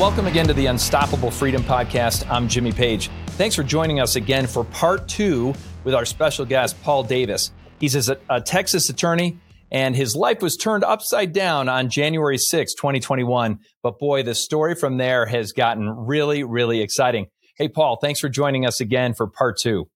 Welcome again to the Unstoppable Freedom Podcast. I'm Jimmy Page. Thanks for joining us again for part two with our special guest, Paul Davis. He's a, a Texas attorney, and his life was turned upside down on January 6, 2021. But boy, the story from there has gotten really, really exciting. Hey, Paul, thanks for joining us again for part two.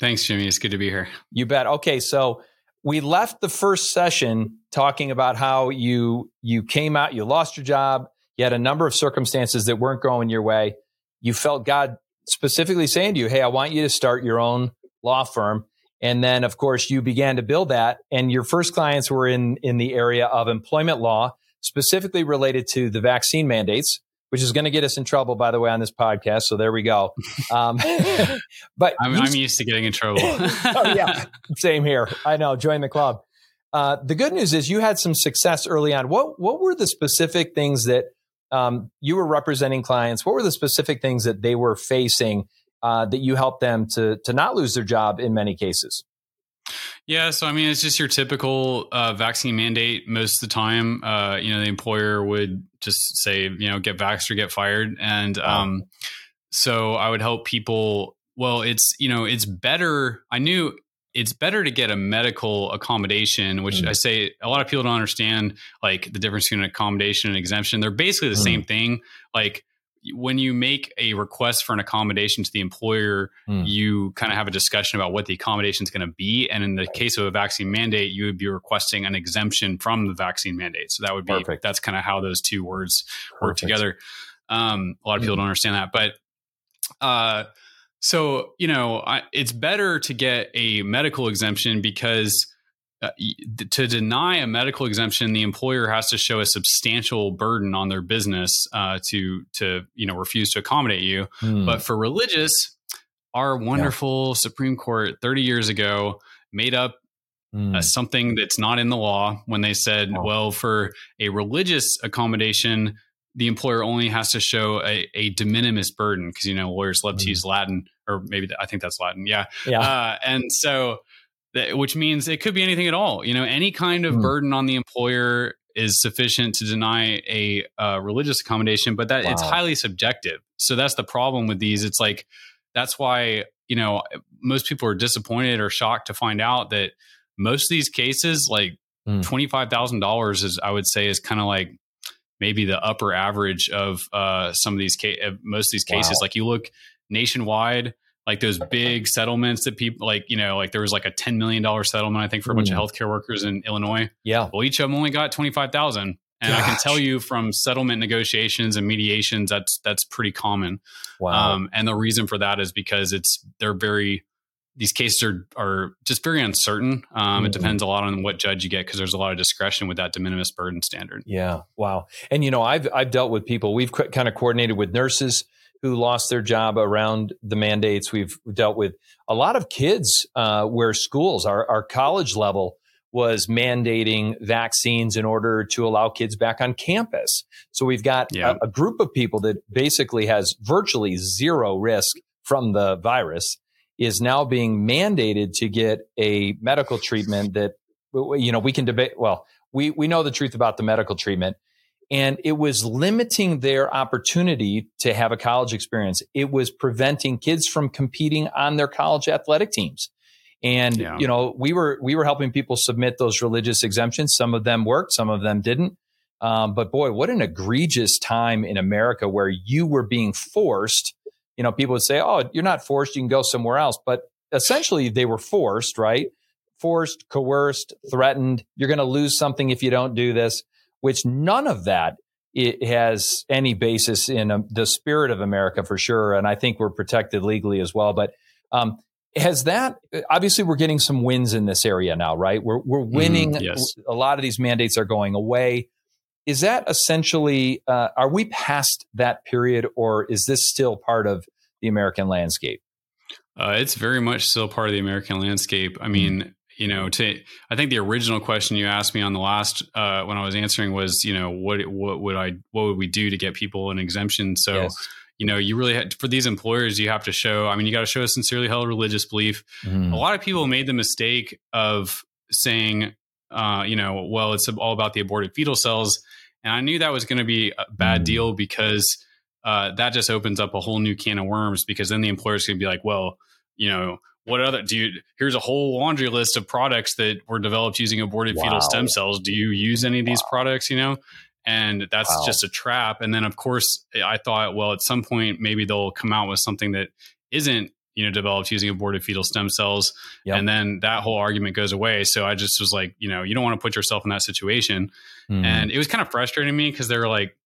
Thanks, Jimmy. It's good to be here. You bet. Okay, so we left the first session talking about how you you came out, you lost your job, you had a number of circumstances that weren't going your way. You felt God specifically saying to you, Hey, I want you to start your own law firm. And then, of course, you began to build that. And your first clients were in, in the area of employment law, specifically related to the vaccine mandates, which is going to get us in trouble, by the way, on this podcast. So there we go. Um, but I'm, I'm, used to getting in trouble. oh, yeah, same here. I know. Join the club. Uh, the good news is you had some success early on. What what were the specific things that um, you were representing clients. What were the specific things that they were facing uh, that you helped them to to not lose their job in many cases? Yeah, so I mean, it's just your typical uh, vaccine mandate. Most of the time, uh, you know, the employer would just say, you know, get vaxxed or get fired, and um, so I would help people. Well, it's you know, it's better. I knew it's better to get a medical accommodation, which mm. I say a lot of people don't understand like the difference between an accommodation and exemption. They're basically the mm. same thing. Like when you make a request for an accommodation to the employer, mm. you kind of have a discussion about what the accommodation is going to be. And in the case of a vaccine mandate, you would be requesting an exemption from the vaccine mandate. So that would be Perfect. that's kind of how those two words Perfect. work together. Um, a lot of people mm. don't understand that, but uh, so, you know, I, it's better to get a medical exemption because uh, to deny a medical exemption, the employer has to show a substantial burden on their business uh, to to you know refuse to accommodate you. Hmm. But for religious, our wonderful yeah. Supreme Court 30 years ago made up mm. uh, something that's not in the law when they said, oh. well, for a religious accommodation, the employer only has to show a, a de minimis burden because you know lawyers love to hmm. use Latin or maybe I think that's Latin. Yeah. Yeah. Uh, and so, that, which means it could be anything at all. You know, any kind of mm. burden on the employer is sufficient to deny a uh, religious accommodation, but that wow. it's highly subjective. So that's the problem with these. It's like that's why you know most people are disappointed or shocked to find out that most of these cases, like mm. twenty five thousand dollars, is I would say is kind of like maybe the upper average of uh, some of these ca- most of these cases. Wow. Like you look nationwide like those big settlements that people like you know like there was like a $10 million settlement i think for a bunch mm. of healthcare workers in illinois yeah well each of them only got 25000 and Gosh. i can tell you from settlement negotiations and mediations that's that's pretty common wow um, and the reason for that is because it's they're very these cases are are just very uncertain. Um, mm-hmm. It depends a lot on what judge you get because there's a lot of discretion with that de minimis burden standard. Yeah, wow. And you know, I've I've dealt with people. We've kind of coordinated with nurses who lost their job around the mandates. We've dealt with a lot of kids uh, where schools, our, our college level, was mandating vaccines in order to allow kids back on campus. So we've got yeah. a, a, group of people that basically has virtually zero risk from the virus is now being mandated to get a medical treatment that you know we can debate well we we know the truth about the medical treatment and it was limiting their opportunity to have a college experience. It was preventing kids from competing on their college athletic teams. And yeah. you know, we were we were helping people submit those religious exemptions. Some of them worked, some of them didn't. Um, but boy, what an egregious time in America where you were being forced. You know, people would say, "Oh, you're not forced; you can go somewhere else." But essentially, they were forced, right? Forced, coerced, threatened. You're going to lose something if you don't do this which none of that it has any basis in um, the spirit of America for sure. And I think we're protected legally as well. But um, has that obviously we're getting some wins in this area now, right? We're we're mm-hmm. winning. Mm, yes. A lot of these mandates are going away. Is that essentially? Uh, are we past that period, or is this still part of the American landscape? Uh, it's very much still part of the American landscape. I mean, you know to i think the original question you asked me on the last uh, when i was answering was you know what what would i what would we do to get people an exemption so yes. you know you really had for these employers you have to show i mean you got to show a sincerely held religious belief mm. a lot of people made the mistake of saying uh, you know well it's all about the aborted fetal cells and I knew that was going to be a bad Mm. deal because uh, that just opens up a whole new can of worms. Because then the employer's going to be like, well, you know, what other do you? Here's a whole laundry list of products that were developed using aborted Wow. fetal stem cells. Do you use any of these Wow. products? You know, and that's Wow. just a trap. And then of course, I thought, well, at some point maybe they'll come out with something that isn't you know developed using aborted fetal stem cells, Yep. and then that whole argument goes away. So I just was like, you know, you don't want to put yourself in that situation. Mm. And it was kind of frustrating me because they were like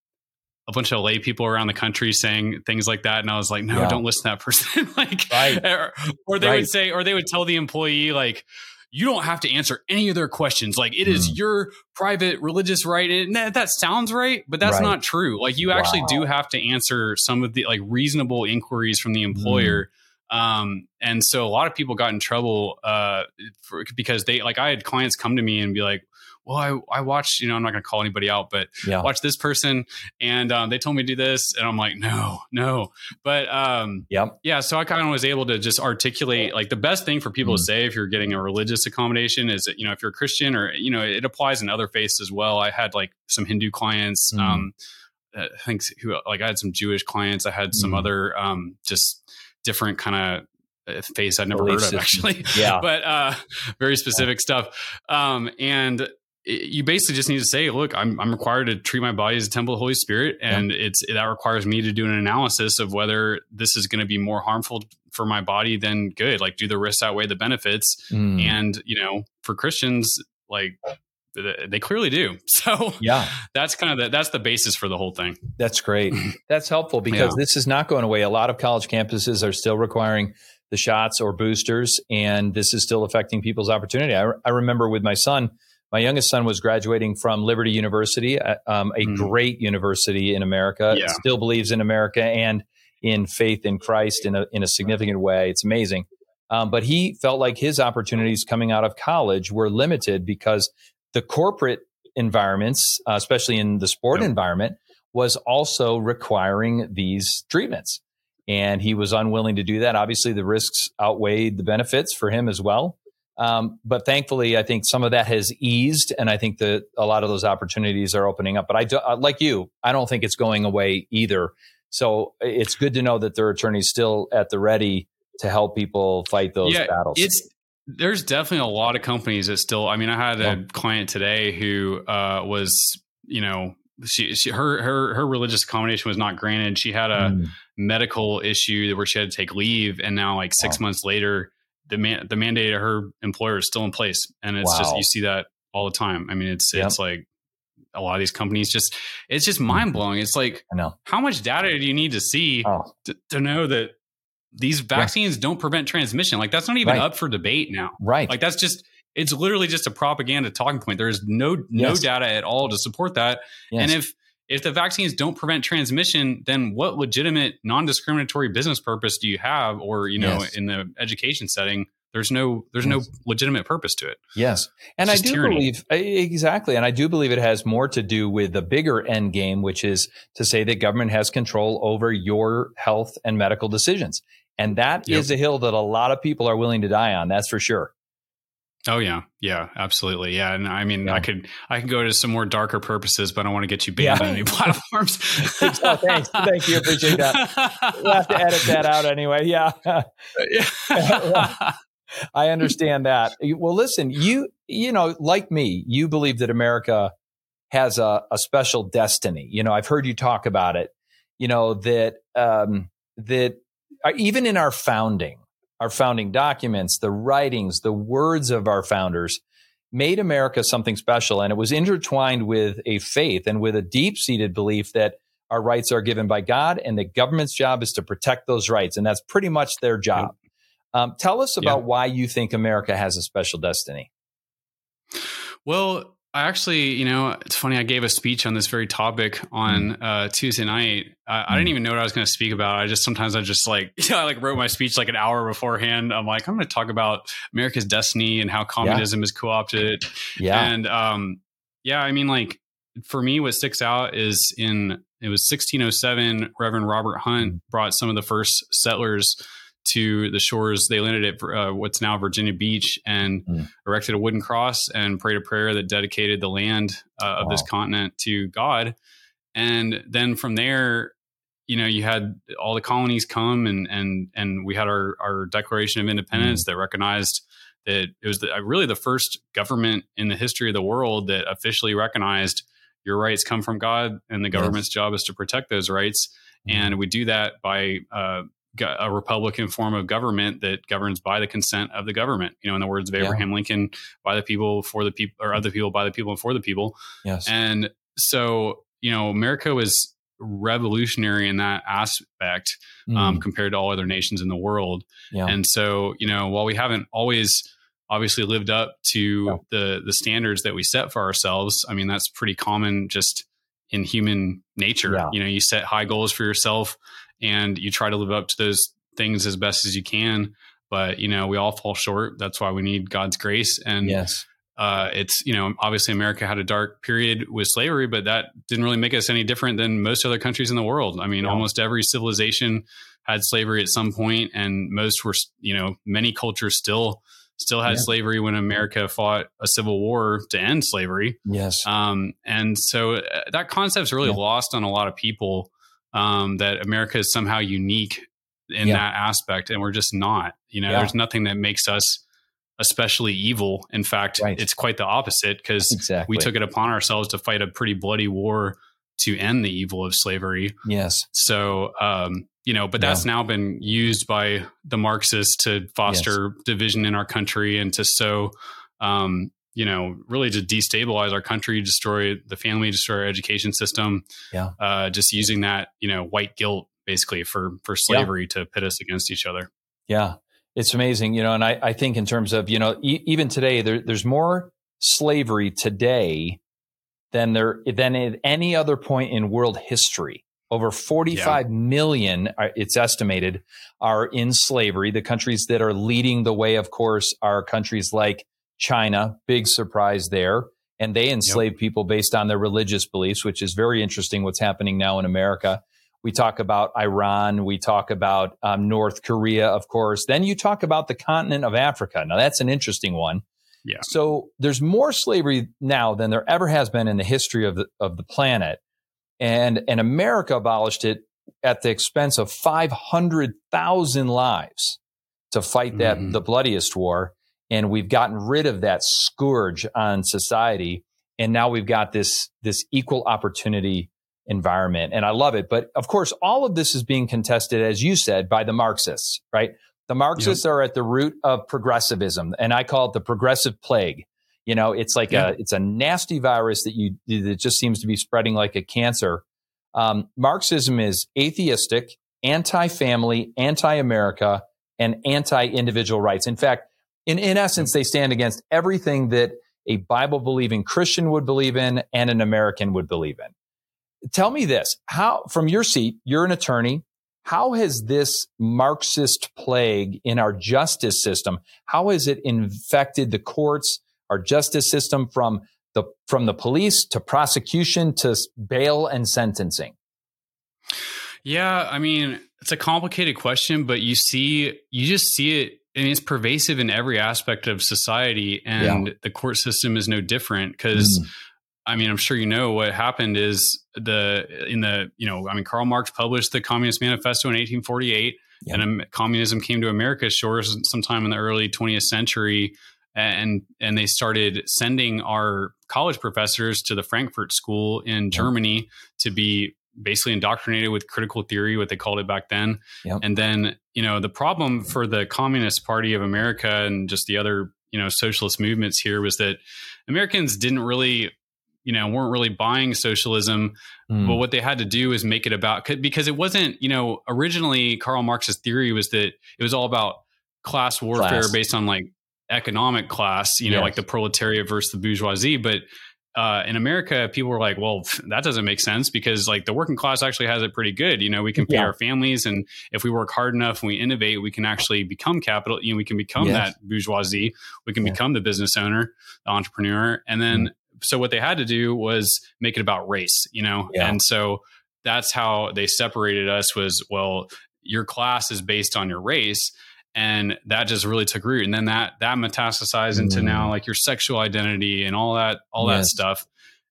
a bunch of lay people around the country saying things like that. And I was like, no, Yeah. don't listen to that person. like, Right. or, or they Right. would say, or they would tell the employee, like, you don't have to answer any of their questions. Like, it is Mm. your private religious right. And that, that sounds right, but that's Right. not true. Like, you actually Wow. do have to answer some of the like reasonable inquiries from the employer. Mm. Um, and so a lot of people got in trouble uh, for, because they like I had clients come to me and be like, well, I, I watched, you know, I'm not going to call anybody out, but yeah. watch this person and um, they told me to do this and i'm like no no but um, Yep. yeah so i kind of was able to just articulate like the best thing for people Mm. to say if you're getting a religious accommodation is that you know if you're a christian or you know it applies in other faiths as well i had like some hindu clients Mm. um, i think who like i had some jewish clients i had some Mm. other um, just different kind of faiths i'd never Belief heard of actually Yeah. but uh, very specific stuff. Um, and it- you basically just need to say, look, I'm, I'm required to treat my body as a temple of the Holy Spirit. And it's, that requires me to do an analysis of whether this is going to be more harmful for my body than good. Like, do the risks outweigh the benefits? Mm. And, you know, for Christians, like, they clearly do. So yeah. that's kind of the, that's the basis for the whole thing. That's great. That's helpful because Yeah. this is not going away. A lot of college campuses are still requiring the shots or boosters, and this is still affecting people's opportunity. I, I remember with my son, my youngest son was graduating from Liberty University, uh, um, a Mm. great university in America. Yeah. Still believes in America and in faith in Christ in a, in a significant way. It's amazing. Um, but he felt like his opportunities coming out of college were limited because the corporate environments, uh, especially in the sport Yep. environment, was also requiring these treatments. And he was unwilling to do that. Obviously, the risks outweighed the benefits for him as well. Um, but thankfully, I think some of that has eased, and I think that a lot of those opportunities are opening up. But I, do, uh, like you, I don't think it's going away either. So it's good to know that their are attorneys still at the ready to help people fight those yeah, battles. It's there's definitely a lot of companies that still. I mean, I had a Yeah. client today who uh, was, you know, she, she her her her religious accommodation was not granted. She had a Mm, medical issue where she had to take leave, and now like six months later, the man the mandate of her employer is still in place, and it's just you see that all the time. I mean, it's Yep. it's like a lot of these companies just it's just Mhm. mind blowing. It's like I know. how much data do you need to see Oh, to, to know that these vaccines don't prevent transmission? Like that's not even Right. up for debate now. right. Like that's just it's literally just a propaganda talking point. There's no no Yes. data at all to support that. Yes. And if if the vaccines don't prevent transmission, then what legitimate non-discriminatory business purpose do you have or you know Yes. in the education setting there's no there's no legitimate purpose to it. Yes. And I do tyranny. believe exactly. And I do believe it has more to do with the bigger end game, which is to say that government has control over your health and medical decisions. And that is Yep. a hill that a lot of people are willing to die on. That's for sure. Oh yeah, yeah, absolutely, yeah. And I mean, Yeah. I could I can go to some more darker purposes, but I don't want to get you banned Yeah. on any platforms. So oh, thanks. Thank you. Appreciate that. We'll have to edit that out anyway. Yeah. Yeah. I understand that. Well, listen, you you know, like me, you believe that America has a, a special destiny. You know, I've heard you talk about it. You know that um, that uh, even in our founding, our founding documents, the writings, the words of our founders made America something special, and it was intertwined with a faith and with a deep seated belief that our rights are given by God, and the government's job is to protect those rights, and that's pretty much their job. Um, tell us about why you think America has a special destiny. Well, I actually, you know, it's funny. I gave a speech on this very topic on uh, Tuesday night. I, I didn't Mm. even know what I was going to speak about. I just sometimes I just like, you know, I like wrote my speech like an hour beforehand. I'm like, I'm going to talk about America's destiny and how communism is co-opted. Yeah, And um, yeah, I mean, like for me, what sticks out is in it was 1607. Reverend Robert Hunt brought some of the first settlers to the shores. They landed at uh, what's now Virginia Beach and mm. erected a wooden cross and prayed a prayer that dedicated the land uh, of wow. this continent to God. And then from there, you know, you had all the colonies come and and and we had our our Declaration of Independence mm. that recognized that it was the, uh, really the first government in the history of the world that officially recognized your rights come from God, and the government's yes. job is to protect those rights. Mm-hmm. And we do that by uh, a Republican form of government that governs by the consent of the government. You know, in the words of Abraham yeah. Lincoln, by the people, for the people, or other people, by the people, and for the people. Yes. And so, you know, America was revolutionary in that aspect um, mm. um, compared to all other nations in the world. Yeah. And so, you know, while we haven't always obviously lived up to yeah. the the standards that we set for ourselves. I mean, that's pretty common just in human nature. Yeah. You know, you set high goals for yourself and you try to live up to those things as best as you can. But you know, we all fall short. That's why we need God's grace. And yes. Uh, it's you know obviously America had a dark period with slavery, but that didn't really make us any different than most other countries in the world. I mean, yeah. almost every civilization had slavery at some point, and most were you know many cultures still still had yeah. slavery when America fought a civil war to end slavery. Yes. Um, and so uh, that concept's really yeah. lost on a lot of people um, that America is somehow unique in yeah. that aspect. And we're just not. You know, there's nothing that makes us especially evil. In fact, right. it's quite the opposite because exactly. we took it upon ourselves to fight a pretty bloody war to end the evil of slavery. Yes. So, um, you know, but that's yeah. now been used by the Marxists to foster yes. division in our country and to sow, um, you know, really to destabilize our country, destroy the family, destroy our education system. Yeah. Uh, just using that, you know, white guilt basically for for slavery yeah. to pit us against each other. Yeah, it's amazing, you know, and I, I think in terms of you know e- even today there, there's more slavery today than there than at any other point in world history. Over forty-five yeah. million, uh, it's estimated, are in slavery. The countries that are leading the way, of course, are countries like China. Big surprise there. And they enslave yep. people based on their religious beliefs, which is very interesting what's happening now in America. We talk about Iran. We talk about um, North Korea, of course. Then you talk about the continent of Africa. Now, that's an interesting one. Yeah. So there's more slavery now than there ever has been in the history of the, of the planet and and America abolished it at the expense of 500,000 lives to fight that mm-hmm. the bloodiest war and we've gotten rid of that scourge on society and now we've got this this equal opportunity environment and I love it but of course all of this is being contested as you said by the marxists right the marxists yep. are at the root of progressivism and I call it the progressive plague you know, it's like yeah. a it's a nasty virus that you that just seems to be spreading like a cancer. Um, Marxism is atheistic, anti-family, anti-America, and anti-individual rights. In fact, in, in essence, they stand against everything that a Bible believing Christian would believe in and an American would believe in. Tell me this, how, from your seat, you're an attorney. How has this Marxist plague in our justice system, how has it infected the courts, our justice system from the from the police to prosecution to bail and sentencing? Yeah, I mean, it's a complicated question, but you see you just see it and it's pervasive in every aspect of society and yeah. the court system is no different because mm. I mean, I'm sure you know what happened is the in the you know, I mean, Karl Marx published the Communist Manifesto in 1848, yeah. and um, communism came to America's shores sometime in the early 20th century and and they started sending our college professors to the Frankfurt School in Germany to be basically indoctrinated with critical theory, what they called it back then. Yep. And then, you know, the problem for the Communist Party of America and just the other, you know, socialist movements here was that Americans didn't really you know weren't really buying socialism mm. but what they had to do is make it about because it wasn't you know originally karl marx's theory was that it was all about class warfare class. based on like economic class, you know, yes. like the proletariat versus the bourgeoisie. But uh, in America, people were like, well, that doesn't make sense because like the working class actually has it pretty good. You know, we can pay yeah. our families, and if we work hard enough and we innovate, we can actually become capital. You know, we can become yes. that bourgeoisie. We can yeah. become the business owner, the entrepreneur, and then. Mm. So what they had to do was make it about race, you know, yeah. and so that's how they separated us. Was well, your class is based on your race and that just really took root and then that that metastasized into now mm. like your sexual identity and all that all yes. that stuff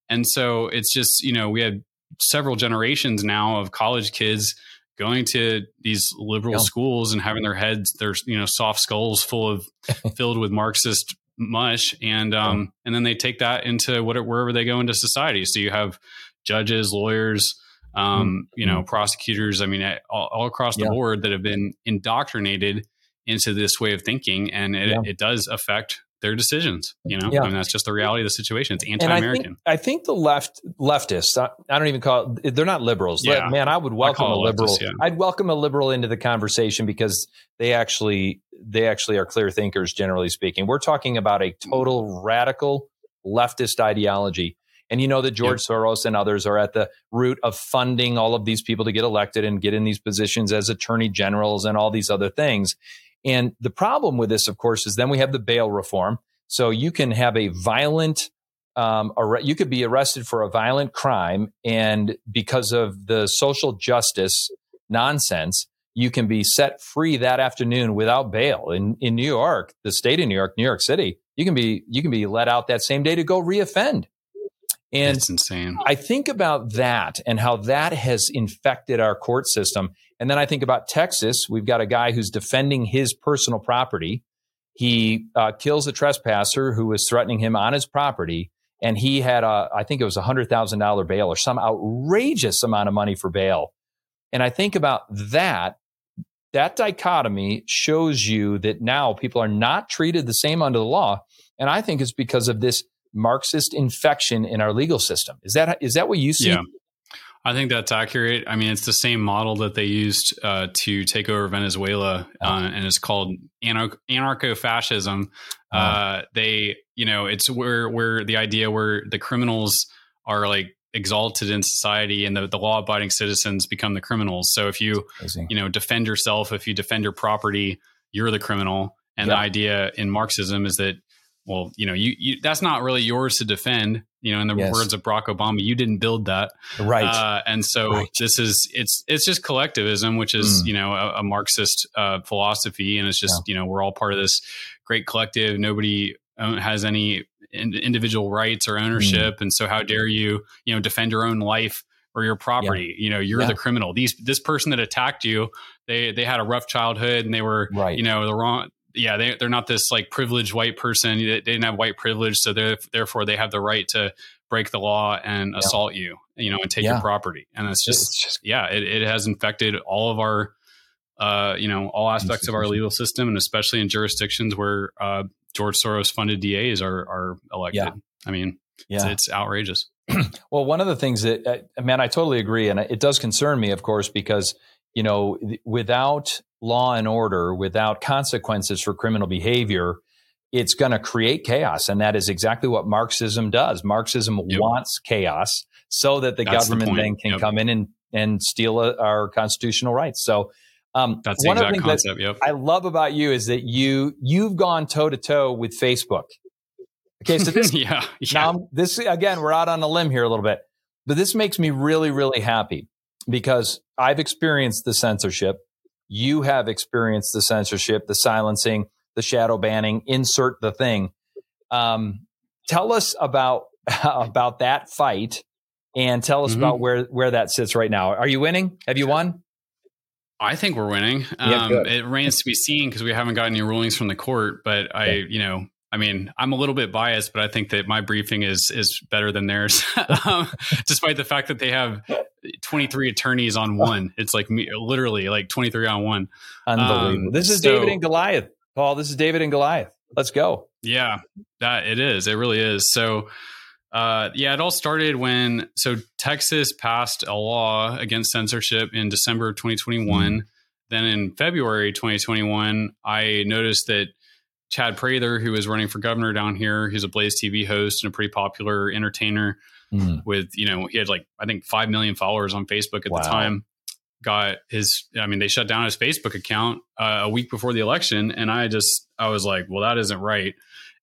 and so it's just you know we had several generations now of college kids going to these liberal yeah. schools and having their heads their you know soft skulls full of filled with marxist mush and um yeah. and then they take that into what wherever they go into society so you have judges lawyers um mm-hmm. you know prosecutors i mean all, all across the yeah. board that have been indoctrinated into this way of thinking and it, it does affect their decisions. You know, yeah. I mean, that's just the reality of the situation. It's anti-American. I think, I think, the left leftists. I, I, don't even call it. They're not liberals. Yeah. Man, I would welcome I a liberal. Leftist, yeah. I'd welcome a liberal into the conversation because they actually they actually are clear thinkers. Generally speaking, we're talking about a total radical leftist ideology. And you know that George yep. Soros and others are at the root of funding all of these people to get elected and get in these positions as attorney generals and all these other things. And the problem with this, of course, is then we have the bail reform. So you can have a violent, um, ar- you could be arrested for a violent crime, and because of the social justice nonsense, you can be set free that afternoon without bail. In in New York, the state of New York, New York City, you can be you can be let out that same day to go reoffend. And it's insane. I think about that and how that has infected our court system. And then I think about Texas. We've got a guy who's defending his personal property. He uh, kills a trespasser who was threatening him on his property. And he had, a, I think it was a $100,000 bail or some outrageous amount of money for bail. And I think about that. That dichotomy shows you that now people are not treated the same under the law. And I think it's because of this Marxist infection in our legal system. Is that is that what you see? Yeah. I think that's accurate. I mean, it's the same model that they used uh, to take over Venezuela, uh, and it's called anarcho fascism. Uh, they, you know, it's where where the idea where the criminals are like exalted in society, and the, the law abiding citizens become the criminals. So if you, you know, defend yourself, if you defend your property, you're the criminal. And the idea in Marxism is that well, you know, you, you that's not really yours to defend. You know, in the yes. words of Barack Obama, you didn't build that, right? Uh, and so right. this is it's it's just collectivism, which is mm. you know a, a Marxist uh, philosophy, and it's just yeah. you know we're all part of this great collective. Nobody uh, has any in, individual rights or ownership, mm. and so how dare you you know defend your own life or your property? Yeah. You know, you're yeah. the criminal. These this person that attacked you, they they had a rough childhood and they were right. you know the wrong yeah, they, they're not this like privileged white person. They didn't have white privilege, so therefore they have the right to break the law and yeah. assault you, you know, and take yeah. your property. And it's just, it's just yeah, it, it has infected all of our, uh, you know, all aspects of our legal system, and especially in jurisdictions where uh, George Soros funded DAs are are elected. Yeah. I mean, yeah. it's, it's outrageous. well, one of the things that, uh, man, I totally agree, and it does concern me, of course, because you know, without law and order without consequences for criminal behavior, it's going to create chaos. And that is exactly what Marxism does. Marxism yep. wants chaos so that the That's government the then can yep. come in and, and steal a, uh, our constitutional rights. So, um, That's the one exact of the concept. Yep. I love about you is that you you've gone toe to toe with Facebook. Okay, so this yeah, yeah. now this again we're out on a limb here a little bit, but this makes me really really happy because I've experienced the censorship you have experienced the censorship, the silencing, the shadow banning, insert the thing. Um, tell us about about that fight and tell us mm-hmm. about where where that sits right now. Are you winning? Have you won? I think we're winning. Yeah, um, it remains to be seen because we haven't gotten any rulings from the court. But I, you know, I mean, I'm a little bit biased, but I think that my briefing is is better than theirs, um, despite the fact that they have 23 attorneys on one. It's like me, literally like 23 on one. Unbelievable. Um, this is so, David and Goliath, Paul. This is David and Goliath. Let's go. Yeah, that it is. It really is. So, uh, yeah, it all started when so Texas passed a law against censorship in December of 2021. Mm. Then in February 2021, I noticed that Chad Prather, who is running for governor down here, he's a Blaze TV host and a pretty popular entertainer. Mm. With you know, he had like I think five million followers on Facebook at wow. the time. Got his, I mean, they shut down his Facebook account uh, a week before the election, and I just I was like, well, that isn't right.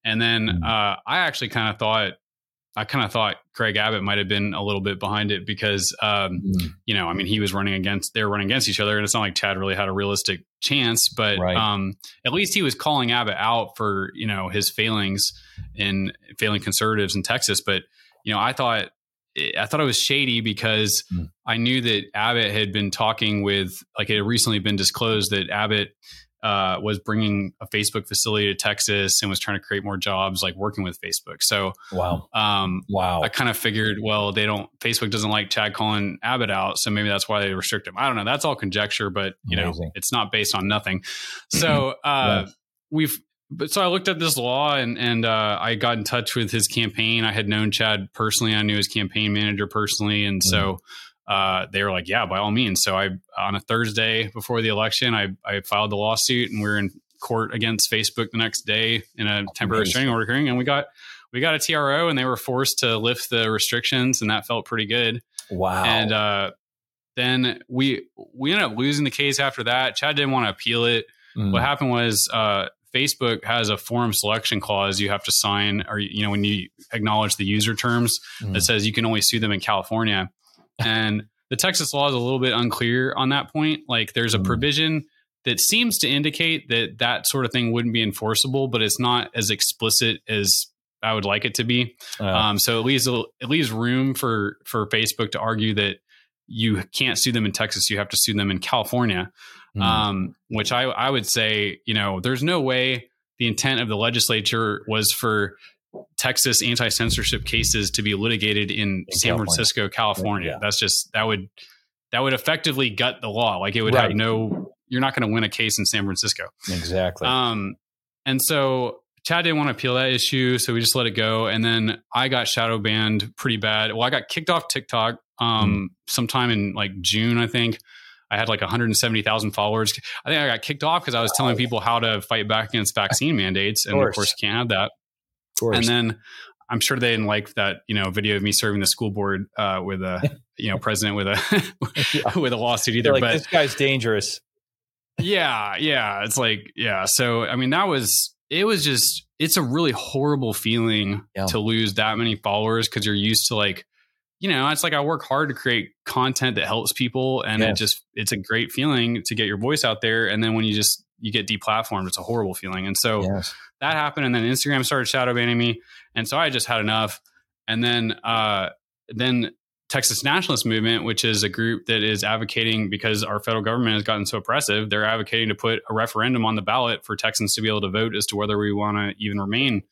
And then mm. uh, I actually kind of thought I kind of thought Greg Abbott might have been a little bit behind it because, um, mm. you know, I mean, he was running against, they were running against each other, and it's not like Chad really had a realistic chance, but right. um, at least he was calling Abbott out for, you know, his failings in failing conservatives in Texas. But, you know, I thought, I thought it was shady because mm. I knew that Abbott had been talking with, like, it had recently been disclosed that Abbott uh, was bringing a Facebook facility to Texas and was trying to create more jobs, like working with Facebook. So, wow, um, wow. I kind of figured, well, they don't. Facebook doesn't like Chad calling Abbott out, so maybe that's why they restrict him. I don't know. That's all conjecture, but you Amazing. know, it's not based on nothing. So, uh, yeah. we've. But so I looked at this law and and uh, I got in touch with his campaign. I had known Chad personally. I knew his campaign manager personally, and mm-hmm. so uh, they were like, yeah, by all means. So I, on a Thursday before the election, I, I filed the lawsuit and we are in court against Facebook the next day in a temporary restraining order hearing. And we got, we got a TRO and they were forced to lift the restrictions and that felt pretty good. Wow. And, uh, then we, we ended up losing the case after that. Chad didn't want to appeal it. Mm. What happened was, uh, Facebook has a forum selection clause you have to sign, or you know, when you acknowledge the user terms mm. that says you can only sue them in California and the Texas law is a little bit unclear on that point. Like there's a mm. provision that seems to indicate that that sort of thing wouldn't be enforceable, but it's not as explicit as I would like it to be. Uh, um, so it leaves it leaves room for for Facebook to argue that you can't sue them in Texas, you have to sue them in California. Mm. Um, which I I would say, you know, there's no way the intent of the legislature was for Texas anti censorship cases to be litigated in, in San California. Francisco, California. Yeah. That's just that would that would effectively gut the law. Like it would right. have no. You're not going to win a case in San Francisco. Exactly. Um, and so Chad didn't want to appeal that issue, so we just let it go. And then I got shadow banned pretty bad. Well, I got kicked off TikTok um, mm. sometime in like June, I think. I had like 170,000 followers. I think I got kicked off because I was telling people how to fight back against vaccine mandates, and of course, of course you can't have that course. And then I'm sure they didn't like that, you know, video of me serving the school board uh, with a, you know, president with a with a lawsuit either. Like, but this guy's dangerous. Yeah, yeah. It's like, yeah. So I mean, that was it was just it's a really horrible feeling yeah. to lose that many followers because you're used to like, you know, it's like I work hard to create content that helps people, and yes. it just it's a great feeling to get your voice out there. And then when you just you get deplatformed, it's a horrible feeling. And so yes that happened, and then Instagram started shadow banning me, and so I just had enough. And then uh, then Texas Nationalist Movement, which is a group that is advocating because our federal government has gotten so oppressive, they're advocating to put a referendum on the ballot for Texans to be able to vote as to whether we want to even remain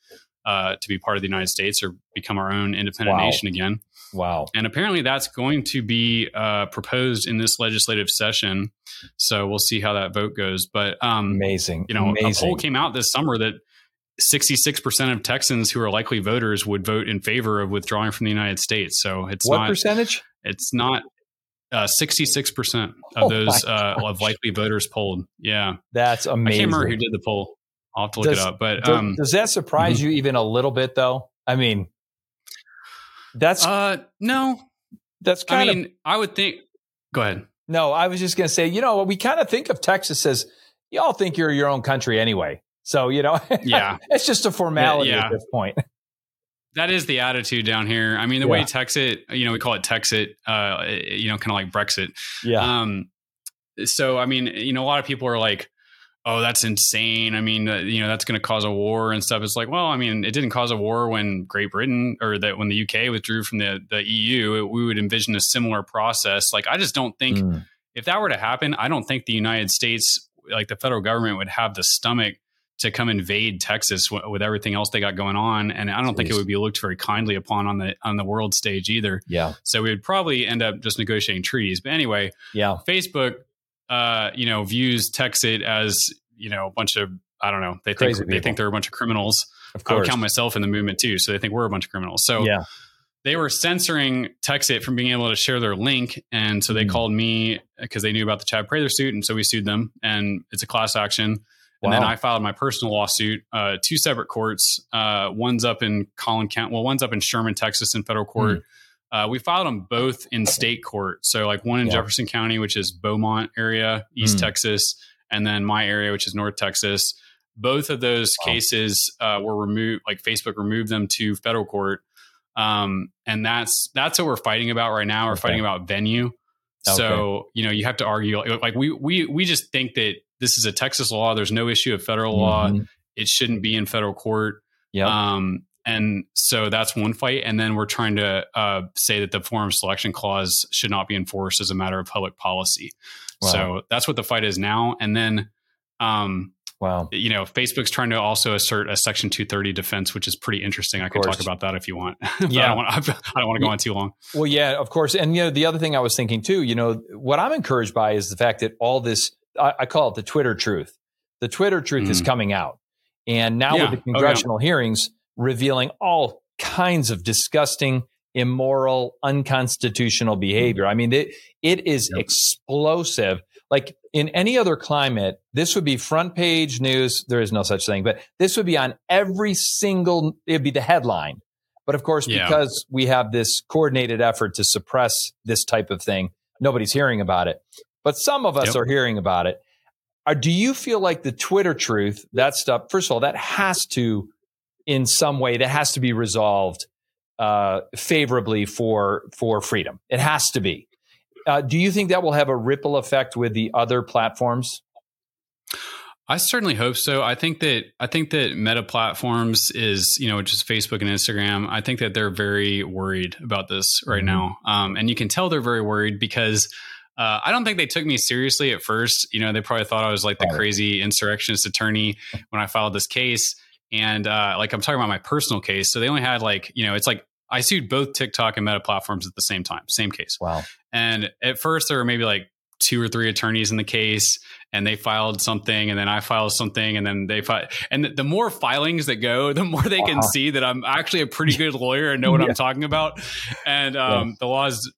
uh, to be part of the United States or become our own independent wow. nation again. Wow. And apparently that's going to be uh, proposed in this legislative session. So we'll see how that vote goes. But um, amazing. You know, amazing. a poll came out this summer that 66% of Texans who are likely voters would vote in favor of withdrawing from the United States. So it's what not, percentage? It's not uh, 66% of oh those uh, of likely voters polled. Yeah. That's amazing. I can't remember who did the poll. I'll have to look does, it up. But um, does, that surprise mm-hmm. you even a little bit though? I mean, that's uh no. That's kind I mean, of, I would think go ahead. No, I was just going to say, you know, we kind of think of Texas as y'all think you're your own country anyway. So, you know, yeah, it's just a formality yeah. at this point. That is the attitude down here. I mean, the yeah. way Texit, you know, we call it Texit, uh, you know, kind of like Brexit. Yeah. Um, so, I mean, you know, a lot of people are like, oh, that's insane. I mean, uh, you know, that's going to cause a war and stuff. It's like, well, I mean, it didn't cause a war when Great Britain or that when the UK withdrew from the, the EU, it, we would envision a similar process. Like, I just don't think mm. if that were to happen, I don't think the United States, like the federal government would have the stomach to come invade Texas w- with everything else they got going on, and I don't Jeez. think it would be looked very kindly upon on the on the world stage either. Yeah. So we would probably end up just negotiating treaties. But anyway, yeah. Facebook, uh, you know, views Texit as you know a bunch of I don't know. They think they think they're a bunch of criminals. Of course. I would count myself in the movement too, so they think we're a bunch of criminals. So yeah. They were censoring Texit from being able to share their link, and so they mm. called me because they knew about the Chad Prather suit, and so we sued them, and it's a class action Wow. and then I filed my personal lawsuit, uh, two separate courts. Uh, one's up in Collin County. Well, one's up in Sherman, Texas, in federal court. Mm. Uh, we filed them both in state court. So, like one in yeah. Jefferson County, which is Beaumont area, East mm. Texas, and then my area, which is North Texas. Both of those wow. cases uh, were removed. Like Facebook removed them to federal court. Um, and that's that's what we're fighting about right now. We're okay. fighting about venue. Okay. So you know you have to argue like we we we just think that this is a Texas law. There's no issue of federal mm-hmm. law. It shouldn't be in federal court. Yeah. Um, and so that's one fight. And then we're trying to uh, say that the forum selection clause should not be enforced as a matter of public policy. Wow. So that's what the fight is now. And then, um, wow, you know, Facebook's trying to also assert a Section 230 defense, which is pretty interesting. I could talk about that if you want. yeah, I don't want, I don't want to go on too long. Well, yeah, of course. And you know, the other thing I was thinking too, you know, what I'm encouraged by is the fact that all this, I, I call it the Twitter truth. The Twitter truth mm. is coming out, and now yeah. with the congressional oh, yeah. hearings revealing all kinds of disgusting, immoral, unconstitutional behavior. I mean, it, it is yep. explosive. Like in any other climate, this would be front page news. There is no such thing, but this would be on every single, it'd be the headline. But of course, yeah. because we have this coordinated effort to suppress this type of thing, nobody's hearing about it. But some of us yep. are hearing about it. Are, do you feel like the Twitter truth, that stuff, first of all, that has to in some way that has to be resolved uh, favorably for for freedom. It has to be. Uh, do you think that will have a ripple effect with the other platforms? I certainly hope so. I think that I think that Meta platforms is you know just Facebook and Instagram. I think that they're very worried about this right mm-hmm. now, um, and you can tell they're very worried because. Uh, I don't think they took me seriously at first. You know, they probably thought I was like the crazy insurrectionist attorney when I filed this case. And uh, like I'm talking about my personal case. So they only had like, you know, it's like I sued both TikTok and Meta platforms at the same time, same case. Wow. And at first there were maybe like two or three attorneys in the case and they filed something and then I filed something and then they filed and the, the more filings that go the more they can see that I'm actually a pretty good lawyer and know what yeah. I'm talking about and um, yeah. the law is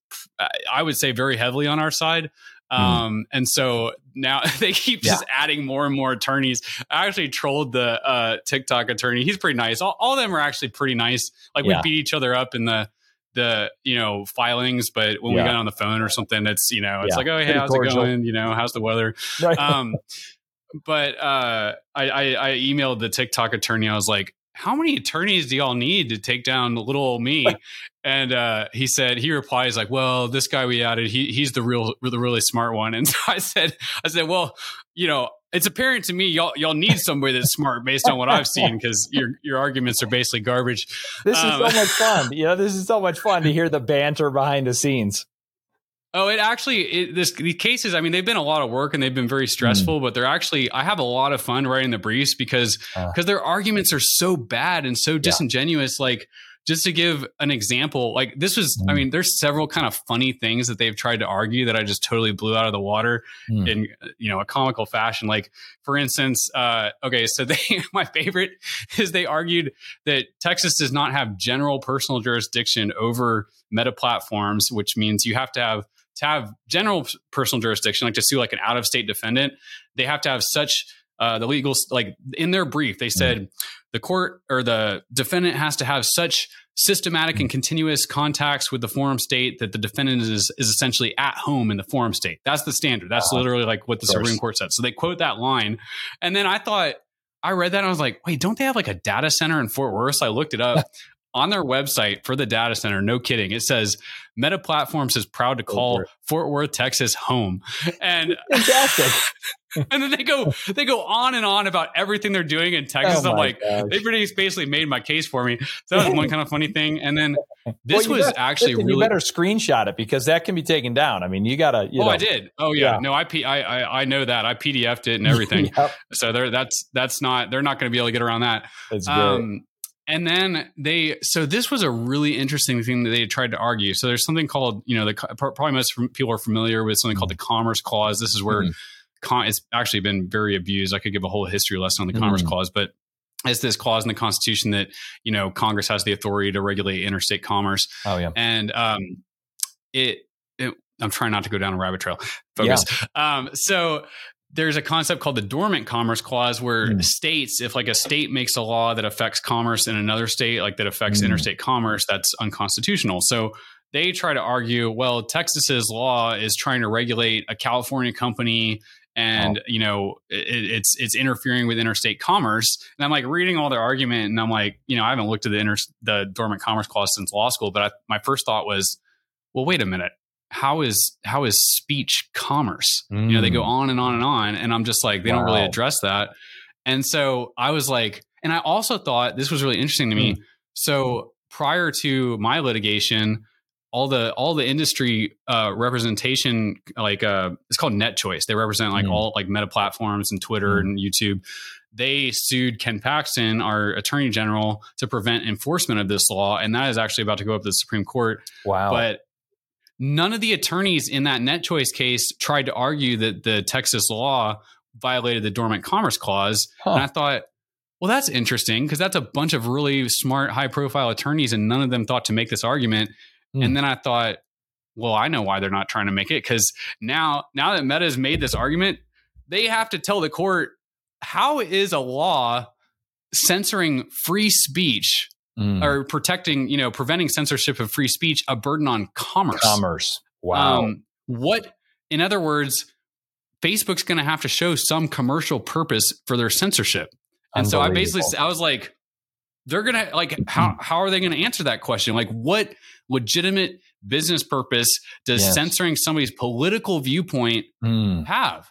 I would say very heavily on our side Mm-hmm. Um, and so now they keep just adding more and more attorneys. I actually trolled the uh, TikTok attorney. He's pretty nice. All, all of them are actually pretty nice. Like yeah. we beat each other up in the the you know filings, but when yeah. we got on the phone or something, it's you know it's like oh hey pretty how's cordial. it going? You know how's the weather? Right. Um, but uh, I, I, I emailed the TikTok attorney. I was like, how many attorneys do y'all need to take down little old me? and uh, he said, he replies like, well, this guy we added, he, he's the real, the really smart one. And so I said, I said, well, you know, it's apparent to me y'all y'all need somebody that's smart based on what I've seen because your your arguments are basically garbage. This um, is so much fun. You know, this is so much fun to hear the banter behind the scenes. Oh, it actually it, this these cases. I mean, they've been a lot of work and they've been very stressful, mm. but they're actually. I have a lot of fun writing the briefs because because uh, their arguments are so bad and so disingenuous. Yeah. Like just to give an example, like this was. Mm. I mean, there's several kind of funny things that they've tried to argue that I just totally blew out of the water mm. in you know a comical fashion. Like for instance, uh, okay, so they my favorite is they argued that Texas does not have general personal jurisdiction over meta platforms, which means you have to have to have general personal jurisdiction, like to sue like an out of state defendant, they have to have such uh, the legal like in their brief they said mm. the court or the defendant has to have such systematic mm. and continuous contacts with the forum state that the defendant is is essentially at home in the forum state. That's the standard. That's uh, literally like what the Supreme Court said. So they quote that line, and then I thought I read that and I was like, wait, don't they have like a data center in Fort Worth? So I looked it up. on their website for the data center, no kidding, it says Meta Platforms is proud to call Fort Worth, Texas home. And fantastic. and then they go they go on and on about everything they're doing in Texas. Oh I'm like, gosh. they pretty basically made my case for me. So that was one kind of funny thing. And then this well, was better, actually listen, really you better screenshot it because that can be taken down. I mean, you gotta. You oh, know. I did. Oh yeah. yeah. No, I, P- I, I I know that I PDFed it and everything. yep. So they're that's that's not they're not going to be able to get around that. That's. Um, and then they so this was a really interesting thing that they tried to argue so there's something called you know the probably most people are familiar with something called the commerce clause this is where mm-hmm. con, it's actually been very abused i could give a whole history lesson on the mm-hmm. commerce clause but it's this clause in the constitution that you know congress has the authority to regulate interstate commerce oh yeah and um it, it I'm trying not to go down a rabbit trail. Focus. Yeah. Um, so there's a concept called the dormant commerce clause where mm. states if like a state makes a law that affects commerce in another state like that affects mm. interstate commerce that's unconstitutional so they try to argue well texas's law is trying to regulate a california company and you know it, it's it's interfering with interstate commerce and i'm like reading all their argument and i'm like you know i haven't looked at the inter the dormant commerce clause since law school but I, my first thought was well wait a minute how is how is speech commerce mm. you know they go on and on and on and i'm just like they wow. don't really address that and so i was like and i also thought this was really interesting to me mm. so prior to my litigation all the all the industry uh, representation like uh, it's called NetChoice they represent like mm. all like meta platforms and twitter mm. and youtube they sued ken paxton our attorney general to prevent enforcement of this law and that is actually about to go up to the supreme court wow but none of the attorneys in that NetChoice case tried to argue that the texas law violated the dormant commerce clause huh. and i thought well that's interesting because that's a bunch of really smart high profile attorneys and none of them thought to make this argument Mm. And then I thought, well, I know why they're not trying to make it because now, now that Meta has made this argument, they have to tell the court how is a law censoring free speech mm. or protecting, you know, preventing censorship of free speech a burden on commerce. Commerce. Wow. Um, what, in other words, Facebook's going to have to show some commercial purpose for their censorship. And so I basically, I was like, they're gonna like how hmm. how are they gonna answer that question like what legitimate business purpose does yes. censoring somebody's political viewpoint mm. have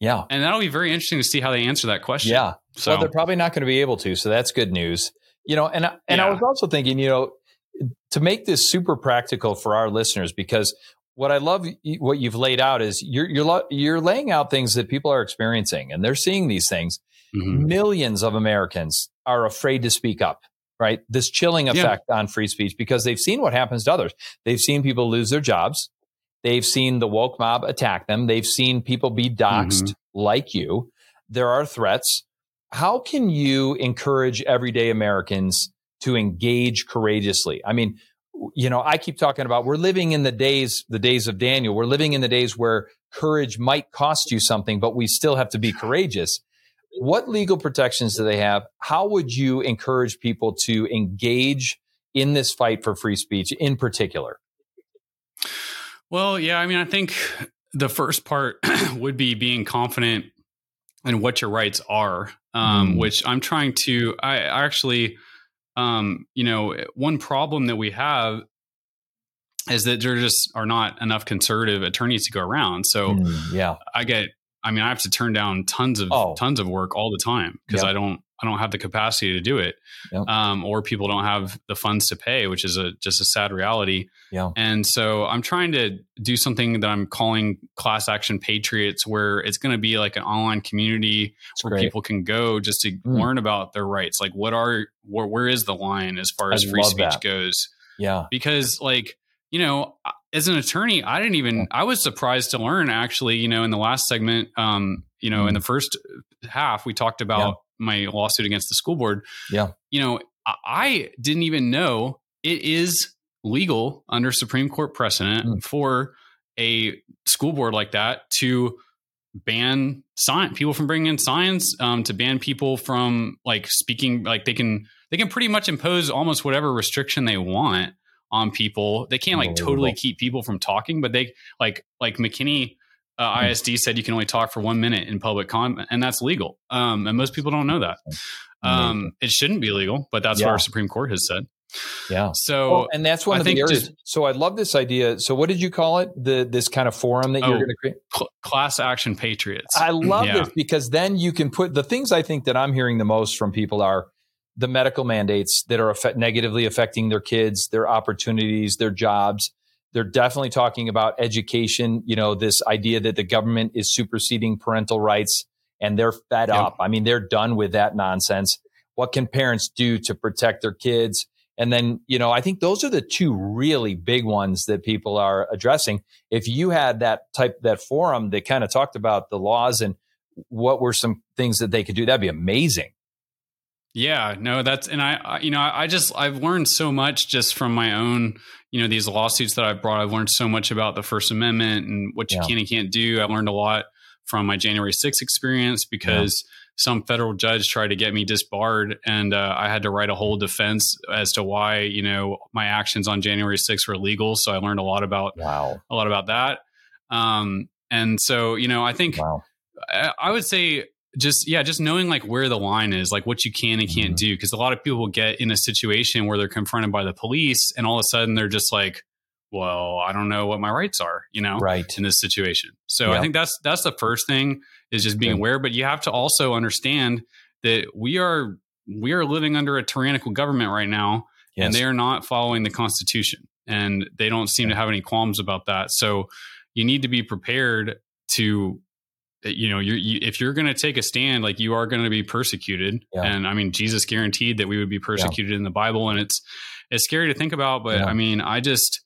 yeah and that'll be very interesting to see how they answer that question yeah so well, they're probably not going to be able to so that's good news you know and and yeah. i was also thinking you know to make this super practical for our listeners because what I love what you've laid out is you're you're you're laying out things that people are experiencing and they're seeing these things. Mm-hmm. Millions of Americans are afraid to speak up, right? This chilling effect yeah. on free speech because they've seen what happens to others. They've seen people lose their jobs. They've seen the woke mob attack them. They've seen people be doxxed mm-hmm. like you. There are threats. How can you encourage everyday Americans to engage courageously? I mean, you know, I keep talking about we're living in the days, the days of Daniel. We're living in the days where courage might cost you something, but we still have to be courageous what legal protections do they have? How would you encourage people to engage in this fight for free speech in particular? Well, yeah, I mean, I think the first part would be being confident in what your rights are, um, mm. which I'm trying to. I actually, um, you know, one problem that we have is that there just are not enough conservative attorneys to go around. So, mm, yeah, I get I mean, I have to turn down tons of oh. tons of work all the time because yep. I don't I don't have the capacity to do it, yep. um, or people don't have the funds to pay, which is a just a sad reality. Yeah. And so I'm trying to do something that I'm calling class action patriots, where it's going to be like an online community That's where great. people can go just to mm. learn about their rights. Like, what are where, where is the line as far as I free speech that. goes? Yeah. Because like you know, as an attorney, I didn't even, I was surprised to learn actually, you know, in the last segment, um, you know, mm. in the first half, we talked about. My lawsuit against the school board. Yeah. You know, I didn't even know it is legal under Supreme Court precedent mm. for a school board like that to ban science people from bringing in science um, to ban people from like speaking like they can they can pretty much impose almost whatever restriction they want on people. They can't like totally keep people from talking, but they like like McKinney uh, hmm. ISD said you can only talk for one minute in public comment, and that's legal. Um, and most people don't know that. Um, it shouldn't be legal, but that's yeah. what our Supreme Court has said. Yeah. So, well, and that's one I of the areas. Just, so I love this idea. So what did you call it? The this kind of forum that oh, you're going to create? Cl- class action patriots. I love yeah. this because then you can put the things I think that I'm hearing the most from people are the medical mandates that are effect- negatively affecting their kids, their opportunities, their jobs. They're definitely talking about education, you know, this idea that the government is superseding parental rights and they're fed yep. up. I mean, they're done with that nonsense. What can parents do to protect their kids? And then, you know, I think those are the two really big ones that people are addressing. If you had that type, that forum that kind of talked about the laws and what were some things that they could do, that'd be amazing. Yeah, no, that's and I, you know, I just I've learned so much just from my own, you know, these lawsuits that I've brought. I've learned so much about the First Amendment and what you yeah. can and can't do. I learned a lot from my January 6th experience because yeah. some federal judge tried to get me disbarred, and uh, I had to write a whole defense as to why you know my actions on January 6th were legal. So I learned a lot about wow. a lot about that. Um, and so you know, I think. Wow I would say just yeah just knowing like where the line is like what you can and can't mm-hmm. do because a lot of people get in a situation where they're confronted by the police and all of a sudden they're just like well i don't know what my rights are you know right. in this situation. So i think that's that's the first thing is just being aware but you have to also understand that we are we are living under a tyrannical government right now yes. and they are not following the constitution and they don't seem to have any qualms about that. So you need to be prepared to you know you're, you, if you're going to take a stand like you are going to be persecuted yeah. and i mean jesus guaranteed that we would be persecuted yeah. in the bible and it's it's scary to think about but yeah. i mean i just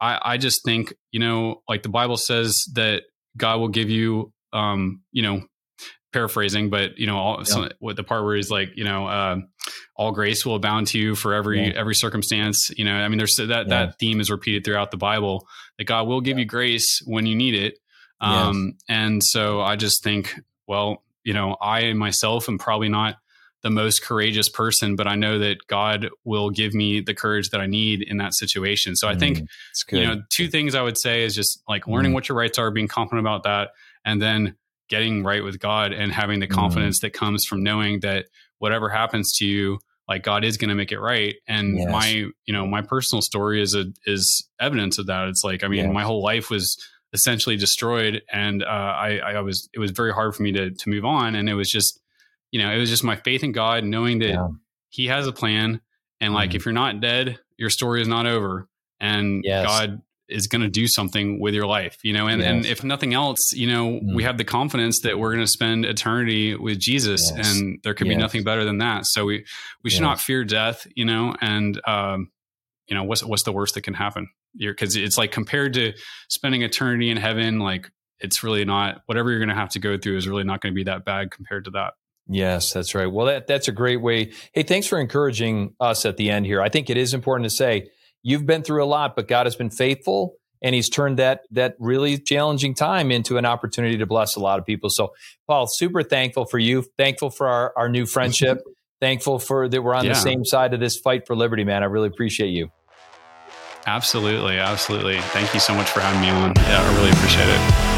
i i just think you know like the bible says that god will give you um you know paraphrasing but you know all, so, what the part where he's like you know uh, all grace will abound to you for every every circumstance you know i mean there's that that theme is repeated throughout the bible that god will give you grace when you need it um, yes. And so I just think, well, you know, I myself am probably not the most courageous person, but I know that God will give me the courage that I need in that situation. So I mm, think, you know, two things I would say is just like learning mm. what your rights are, being confident about that, and then getting right with God and having the mm. confidence mm. that comes from knowing that whatever happens to you, like God is going to make it right. And yes. my, you know, my personal story is a, is evidence of that. It's like, I mean, yes. my whole life was essentially destroyed, and uh, I, I was it was very hard for me to to move on, and it was just you know it was just my faith in God, knowing that yeah. He has a plan, and like mm if you're not dead, your story is not over, and yes. God is going to do something with your life, you know, and, yes. and if nothing else, you know, mm we have the confidence that we're going to spend eternity with Jesus yes. and there could be nothing better than that. So we, we should not fear death, you know, and, um, you know, what's, what's the worst that can happen? because it's like compared to spending eternity in heaven, like it's really not whatever you're going to have to go through is really not going to be that bad compared to that. Yes, that's right. Well, that that's a great way. Hey, thanks for encouraging us at the end here. I think it is important to say you've been through a lot, but God has been faithful and he's turned that that really challenging time into an opportunity to bless a lot of people. So, Paul, super thankful for you. Thankful for our, our new friendship. thankful for that we're on yeah. the same side of this fight for liberty, man. I really appreciate you. Absolutely. Absolutely. Thank you so much for having me on. Yeah, I really appreciate it.